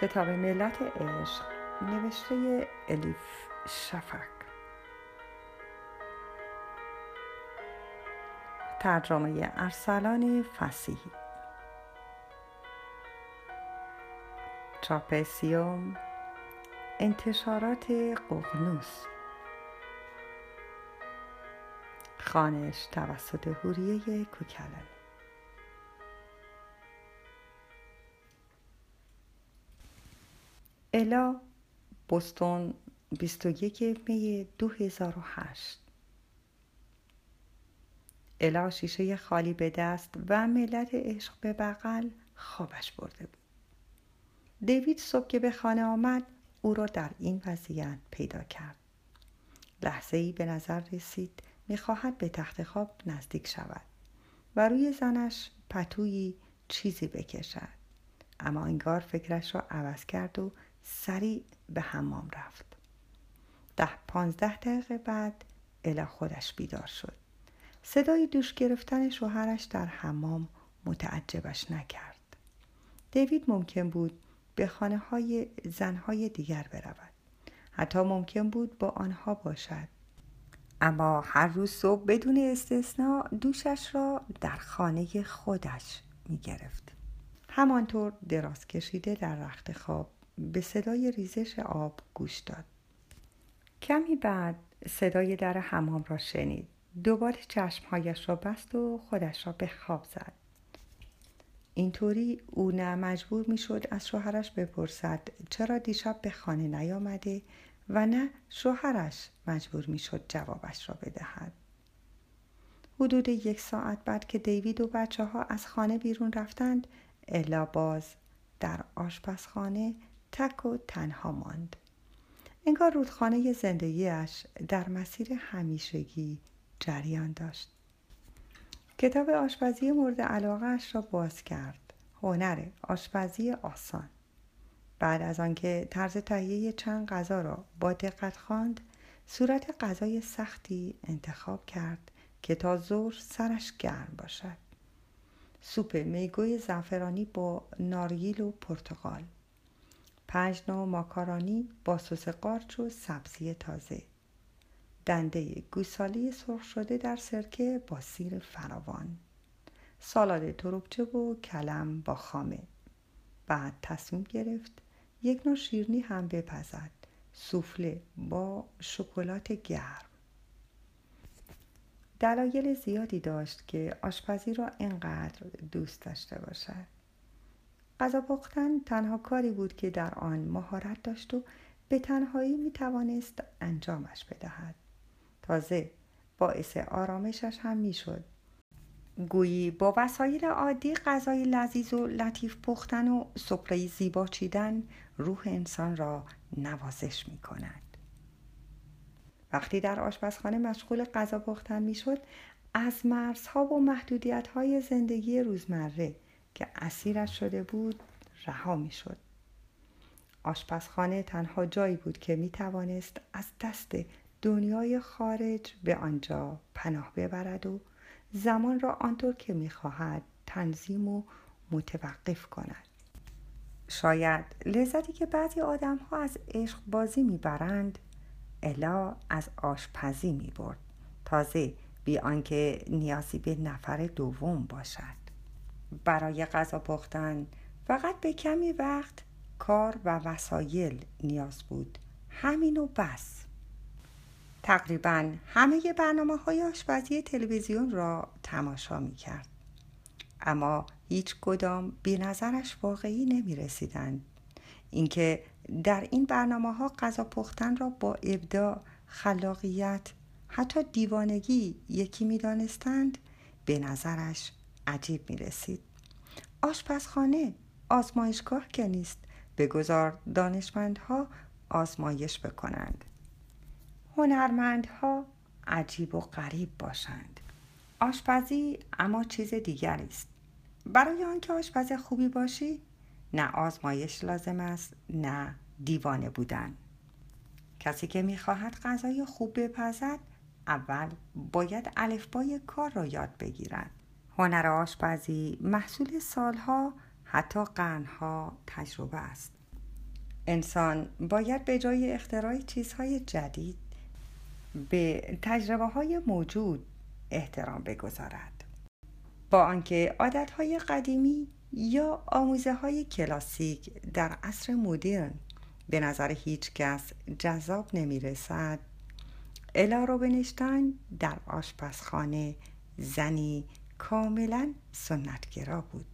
کتاب ملت عشق نوشته الیف شفق. ترجمه ارسلان فسیحی. چاپ سیوم انتشارات قغنوس خانش توسط هوریه کوکلن الا بوستون 21 می 2008 الا شیشه خالی به دست و ملت عشق به بغل خوابش برده بود. دیوید صبح که به خانه آمد او را در این وضعیت پیدا کرد. لحظه ای به نظر رسید می‌خواهد به تخت خواب نزدیک شود و روی زنش پتویی چیزی بکشد. اما انگار فکرش را عوض کرد و سریع به حمام رفت. ده پانزده دقیقه بعد الا خودش بیدار شد. صدای دوش گرفتن شوهرش در حمام متعجبش نکرد. دیوید ممکن بود به خانه های زنهای دیگر برود. حتی ممکن بود با آنها باشد. اما هر روز صبح بدون استثنا دوشش را در خانه خودش می گرفت. همانطور دراز کشیده در رخت خواب. به صدای ریزش آب گوش داد. کمی بعد صدای در حمام را شنید. دوباره چشمهایش را بست و خودش را به خواب زد. اینطوری او نه مجبور می‌شد از شوهرش بپرسد چرا دیشب به خانه نیامده و نه شوهرش مجبور می‌شد جوابش را بدهد. حدود یک ساعت بعد که دیوید و بچه ها از خانه بیرون رفتند الا باز در آشپزخانه تک و تنها ماند. انگار رودخانه زندگیش در مسیر همیشگی جریان داشت. کتاب آشپزی مورد علاقه اش را باز کرد. هنر آشپزی آسان. بعد از آنکه طرز تهیه چند غذا را با دقت خواند صورت غذای سختی انتخاب کرد که تا ظهر سرش گرم باشد. سوپ میگوی زعفرانی با نارگیل و پرتقال. پنج نوع ماکارانی با سس قارچ و سبزی تازه. دنده گوساله سرخ شده در سرکه با سیر فراوان. سالاد تروبچه و کلم با خامه. بعد تصمیم گرفت یک نوع شیرنی هم بپزد. سوفله با شکلات گرم. دلایل زیادی داشت که آشپزی را اینقدر دوست داشته باشد. غذا پختن تنها کاری بود که در آن مهارت داشت و به تنهایی می توانست انجامش بدهد تازه باعث آرامشش هم می شد گویی با وسایل عادی غذای لذیذ و لطیف پختن و سفره زیبا چیدن روح انسان را نوازش می کند. وقتی در آشپزخانه مشغول غذا پختن می شد از مرزها و محدودیت های زندگی روزمره که اسیرش شده بود رها می شد. آشپزخانه تنها جایی بود که می توانست از دست دنیای خارج به آنجا پناه ببرد و زمان را آنطور که می خواهد تنظیم و متوقف کند. شاید لذتی که بعضی آدم ها از عشق بازی می برند الا از آشپزی می برد. تازه بی آنکه نیازی به نفر دوم باشد. برای غذا پختن فقط به کمی وقت کار و وسایل نیاز بود همین و بس تقریبا همه برنامه های آشپزی تلویزیون را تماشا می کرد. اما هیچ کدام به نظرش واقعی نمی رسیدند. اینکه در این برنامه ها غذا پختن را با ابداع، خلاقیت، حتی دیوانگی یکی می دانستند به نظرش عجیب می رسید. آشپزخانه آزمایشگاه که نیست. بگذار دانشمندها آزمایش بکنند. هنرمندها عجیب و غریب باشند. آشپزی اما چیز دیگری است. برای آنکه آشپز خوبی باشی نه آزمایش لازم است نه دیوانه بودن. کسی که می‌خواهد غذای خوب بپزد اول باید الفبای کار را یاد بگیرد. هنر آشپزی محصول سالها حتی قرنها تجربه است. انسان باید به جای اختراع چیزهای جدید به تجربه های موجود احترام بگذارد. با آنکه عادتهای قدیمی یا آموزه های کلاسیک در عصر مدرن به نظر هیچ کس جذاب نمی رسد الا در آشپزخانه زنی کاملا سنتگرا بود.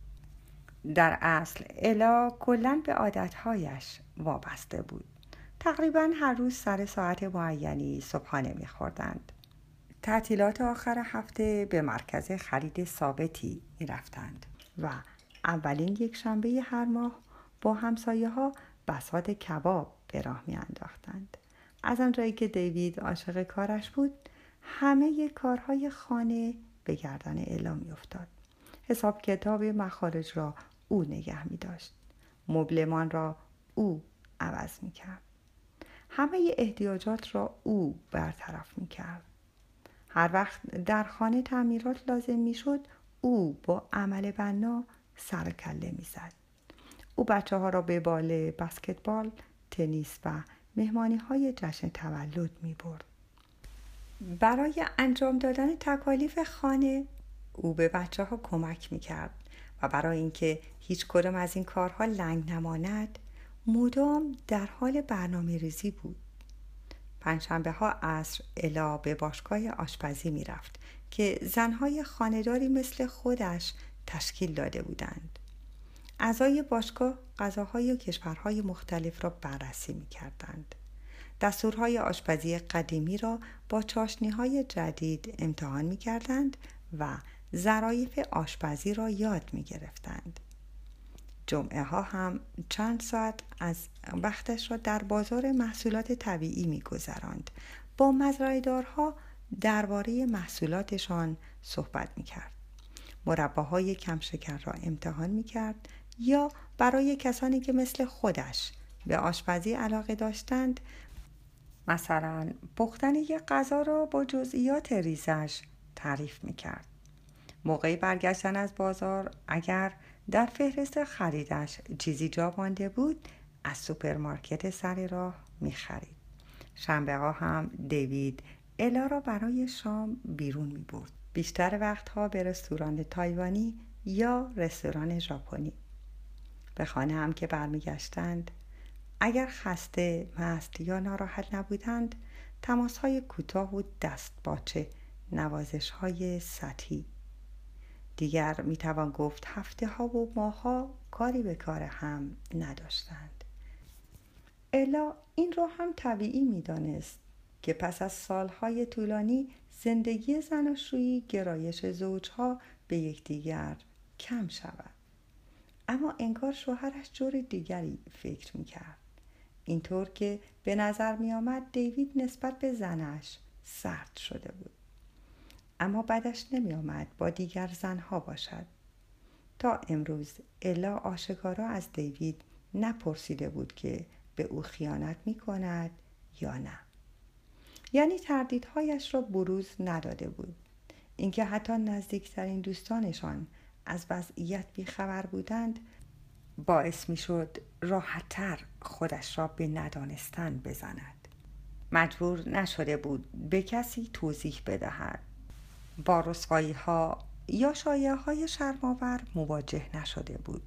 در اصل الا کلا به عادتهایش وابسته بود. تقریبا هر روز سر ساعت معینی صبحانه میخوردند. تعطیلات آخر هفته به مرکز خرید ثابتی می‌رفتند و اولین یک شنبه هر ماه با همسایه ها بسات کباب به راه می انداختند. از آنجایی که دیوید عاشق کارش بود همه کارهای خانه به گردن الا می افتاد. حساب کتاب مخارج را او نگه می داشت. مبلمان را او عوض می کرد. همه احتیاجات را او برطرف می کرد. هر وقت در خانه تعمیرات لازم می شد او با عمل بنا سر کله می زد. او بچه ها را به باله بسکتبال، تنیس و مهمانی های جشن تولد می برد. برای انجام دادن تکالیف خانه او به بچه ها کمک می کرد و برای اینکه هیچ کدام از این کارها لنگ نماند مدام در حال برنامه ریزی بود. پنجشنبه ها عصر الا به باشگاه آشپزی می رفت که زنهای خانداری مثل خودش تشکیل داده بودند. اعضای باشگاه غذاهای کشورهای مختلف را بررسی می کردند. دستورهای آشپزی قدیمی را با های جدید امتحان می کردند و ظرایف آشپزی را یاد می گرفتند. جمعه ها هم چند ساعت از وقتش را در بازار محصولات طبیعی می گذراند. با مزرعهدارها درباره محصولاتشان صحبت می کرد. مرباهای کم شکر را امتحان می کرد یا برای کسانی که مثل خودش به آشپزی علاقه داشتند مثلا پختن یک غذا را با جزئیات ریزش تعریف می کرد. موقعی برگشتن از بازار اگر در فهرست خریدش چیزی جا مانده بود از سوپرمارکت سر راه می خرید. شنبه ها هم دیوید الا را برای شام بیرون می برد. بیشتر وقتها به رستوران تایوانی یا رستوران ژاپنی. به خانه هم که برمیگشتند اگر خسته مست یا ناراحت نبودند تماس های کوتاه و دست باچه نوازش های سطحی. دیگر می‌توان گفت هفته ها و ماه ها کاری به کار هم نداشتند. الا این را هم طبیعی می‌دانست که پس از سالهای طولانی زندگی زناشویی گرایش زوجها به یکدیگر کم شود. اما انگار شوهرش جور دیگری فکر می‌کرد. اینطور که به نظر می آمد دیوید نسبت به زنش سرد شده بود. اما بعدش نمی آمد با دیگر زنها باشد. تا امروز الا آشکارا از دیوید نپرسیده بود که به او خیانت می کند یا نه. یعنی تردیدهایش را بروز نداده بود. اینکه حتی نزدیکترین دوستانشان از وضعیت بیخبر بودند باعث می شد راحتتر خودش را به ندانستن بزند. مجبور نشده بود به کسی توضیح بدهد. با رسوایی ها یا شایعه های شرماور مواجه نشده بود.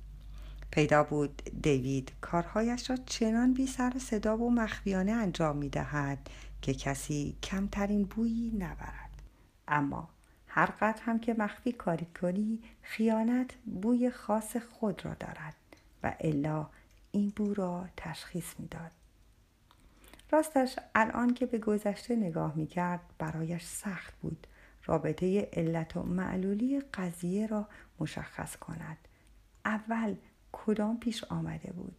پیدا بود دیوید کارهایش را چنان بی سر صدا و مخفیانه انجام می دهد که کسی کمترین بویی نبرد. اما هر قدر هم که مخفی کاری کنی خیانت بوی خاص خود را دارد. و الا این بو را تشخیص می‌داد. راستش الان که به گذشته نگاه می کرد برایش سخت بود رابطه علت و معلولی قضیه را مشخص کند. اول کدام پیش آمده بود؟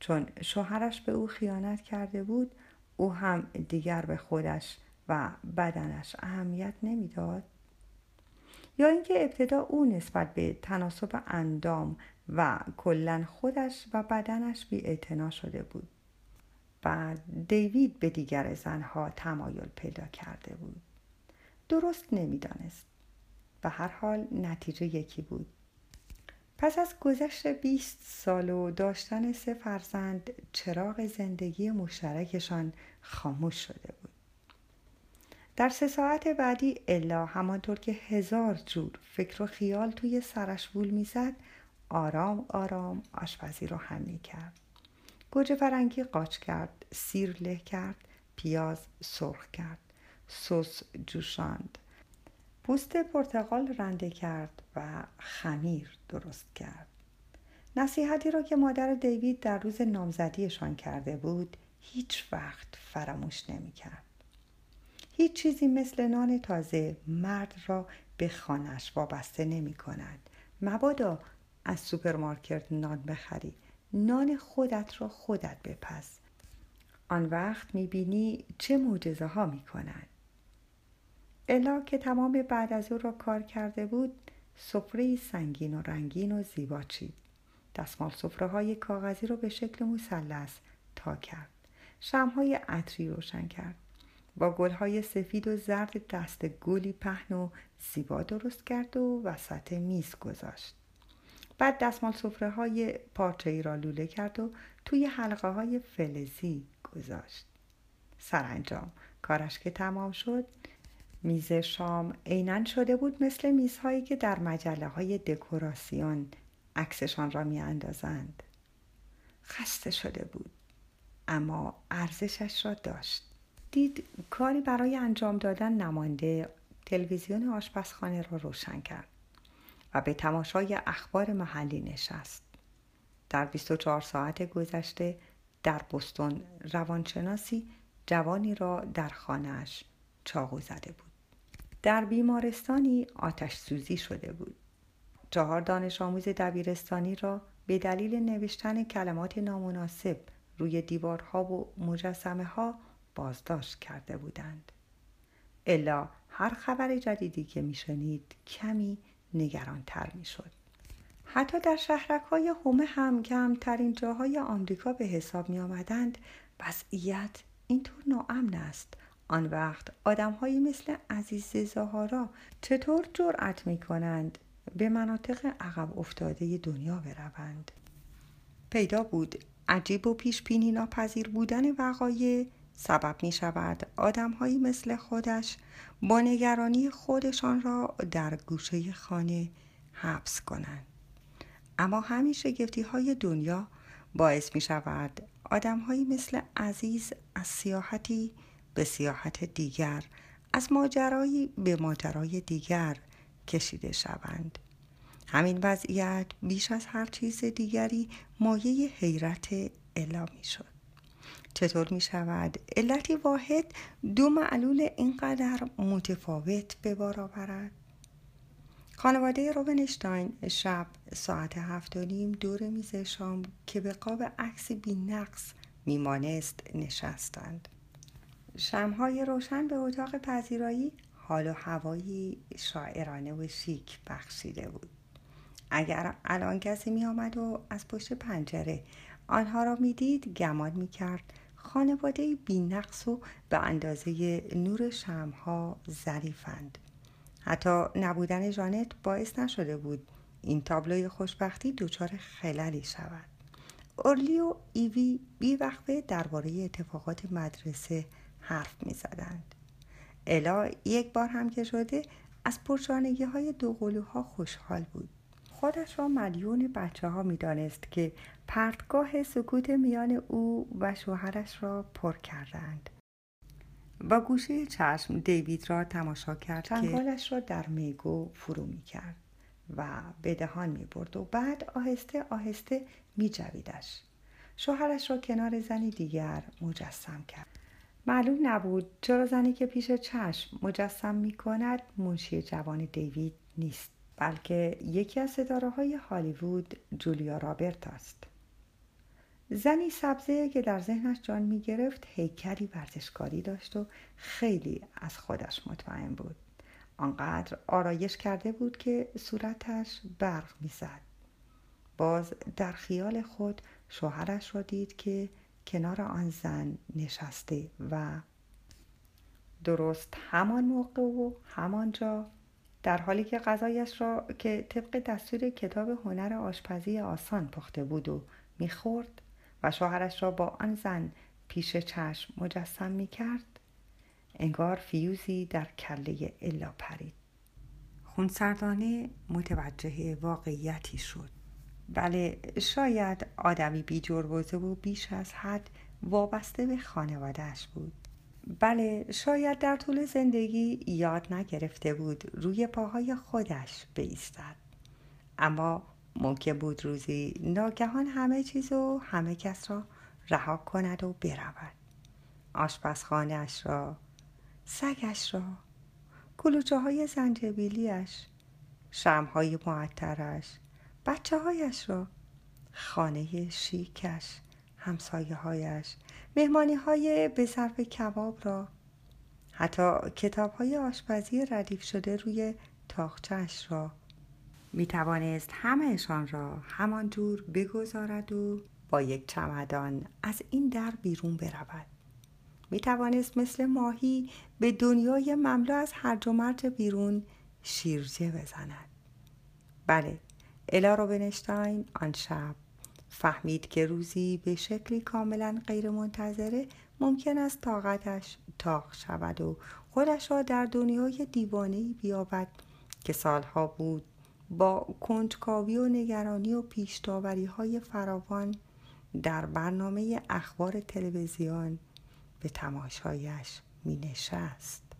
چون شوهرش به او خیانت کرده بود او هم دیگر به خودش و بدنش اهمیت نمی‌داد یا اینکه ابتدا او نسبت به تناسب اندام و کلا خودش و بدنش بی شده بود بعد دیوید به دیگر زنها تمایل پیدا کرده بود. درست نمی‌دانست و هر حال نتیجه یکی بود. پس از گذشت 20 سال و داشتن سه فرزند چراغ زندگی مشترکشان خاموش شده بود. در سه ساعت بعدی الا همانطور که هزار جور فکر و خیال توی سرش وول می‌زد آرام آرام آشپزی رو هم می کرد گوجه فرنگی قاچ کرد سیر له کرد پیاز سرخ کرد سس جوشاند. پوست پرتقال رنده کرد و خمیر درست کرد. نصیحتی را که مادر دیوید در روز نامزدیشان کرده بود هیچ وقت فراموش نمی کرد. هیچ چیزی مثل نان تازه مرد را به خانه‌اش وابسته نمی کند. مبادا از سوپرمارکت نان بخری. نان خودت را خودت بپز. آن وقت می بینی چه معجزه ها می کند. الا که تمام بعد از او را کار کرده بود سفره سنگین و رنگین و زیبا چید دستمال سفره های کاغذی رو به شکل مثلث تا کرد شمهای عطری روشن کرد با گلهای سفید و زرد دست گلی پهن و زیبا درست کرد و وسط میز گذاشت. بعد دستمال سفره های پارچه ای را لوله کرد و توی حلقه های فلزی گذاشت. سرانجام کارش که تمام شد میز شام عینا شده بود مثل میزهایی که در مجله های دکوراسیون عکسشان را می اندازند. خسته شده بود اما ارزشش را داشت. دید کاری برای انجام دادن نمانده تلویزیون آشپزخانه را روشن کرد و به تماشای اخبار محلی نشست. در 24 ساعت گذشته در بستون روانشناسی جوانی را در خانهاش چاقو زده بود. در بیمارستانی آتش سوزی شده بود. چهار دانش آموز دبیرستانی را به دلیل نوشتن کلمات نامناسب روی دیوارها و مجسمه ها بازداشت کرده بودند. الا هر خبر جدیدی که میشنید کمی نگران تر می شد. حتی در شهرک های هومه هم کمترین جاهای آمریکا به حساب می آمدند وضعیت اینطور ناامن است. آن وقت آدمهایی مثل عزیز زهارا چطور جرأت می کنند به مناطق عقب افتاده دنیا بروند؟ پیدا بود عجیب و پیش بینی ناپذیر بودن وقایع سبب می شود. آدمهایی مثل خودش با نگرانی خودشان را در گوشه خانه حبس کنند. اما همین شگفتی های دنیا باعث می شود آدمهایی مثل عزیز از سیاحتی به سیاحت دیگر از ماجرایی به ماجرای دیگر کشیده شوند. همین وضعیت بیش از هر چیز دیگری مایه حیرت الا می شد. چطور می شود؟ علتی واحد دو معلول اینقدر متفاوت به بار آورد. خانواده روبنشتاین شب ساعت هفت و نیم دور میز شام که به قاب عکس بی نقص میمانست نشستند. شمهای روشن به اتاق پذیرایی حال و هوایی شاعرانه و شیک بخشیده بود. اگر الان کسی می آمد و از پشت پنجره آنها را می‌دید گمان می کرد خانواده بی نقص و به اندازه نور شمها ظریفند حتی نبودن جانت باعث نشده بود این تابلوی خوشبختی دچار خللی شود اورلی و ایوی بی وقفه درباره اتفاقات مدرسه حرف می زدند. الا یک بار هم که شده از پرچانگی های دو قلوها خوشحال بود. خودش را ملیون بچه ها می دانست که پرتگاه سکوت میان او و شوهرش را پر کردند. با گوشه چشم دیوید را تماشا کرد چنگالش را در میگو فرو می کرد و به دهان می برد و بعد آهسته آهسته می جویدش. شوهرش را کنار زنی دیگر مجسم کرد. معلوم نبود چرا زنی که پیش چشم مجسم می کند منشی جوان دیوید نیست بلکه یکی از ستاره های هالیوود جولیا رابرت است. زنی سبزه که در ذهنش جان می گرفت هیکلی ورزشکاری داشت و خیلی از خودش مطمئن بود. آنقدر آرایش کرده بود که صورتش برق می‌زد. باز در خیال خود شوهرش را دید که کنار آن زن نشسته و درست همان موقع و همانجا در حالی که غذایش را که طبق دستور کتاب هنر آشپزی آسان پخته بود و می‌خورد و شوهرش را با آن زن پیش چشم مجسم می‌کرد انگار فیوزی در کله الا پرید. خونسردانه متوجه واقعیتی شد. بله شاید آدمی بی جربوزه و بیش از حد وابسته به خانوادهش بود. بله شاید در طول زندگی یاد نگرفته بود روی پاهای خودش بیستد. اما ممکن بود روزی ناگهان همه چیز و همه کس را رها کند و برود. آشپزخانهاش را سگش را کلوچه های زنجبیلیش شمهای معطرش بچه هایش را خانه شیکش همسایه هایش مهمانی های به صرف کباب را حتی کتاب های آشپزی ردیف شده روی تاخچهش را. می توانست همهشان را همان جور بگذارد و با یک چمدان از این در بیرون برود. می توانست مثل ماهی به دنیای مملو از هرج و مرج بیرون شیرجه بزند. بله الا روبنشتاین آن شب. فهمید که روزی به شکلی کاملا غیرمنتظره ممکن است طاقتش تاق شود و خودش را در دنیای دیوانهای بیابد که سالها بود با کنجکاوی و نگرانی و پیشتاوری های فراوان در برنامه اخبار تلویزیون به تماشایش می نشست.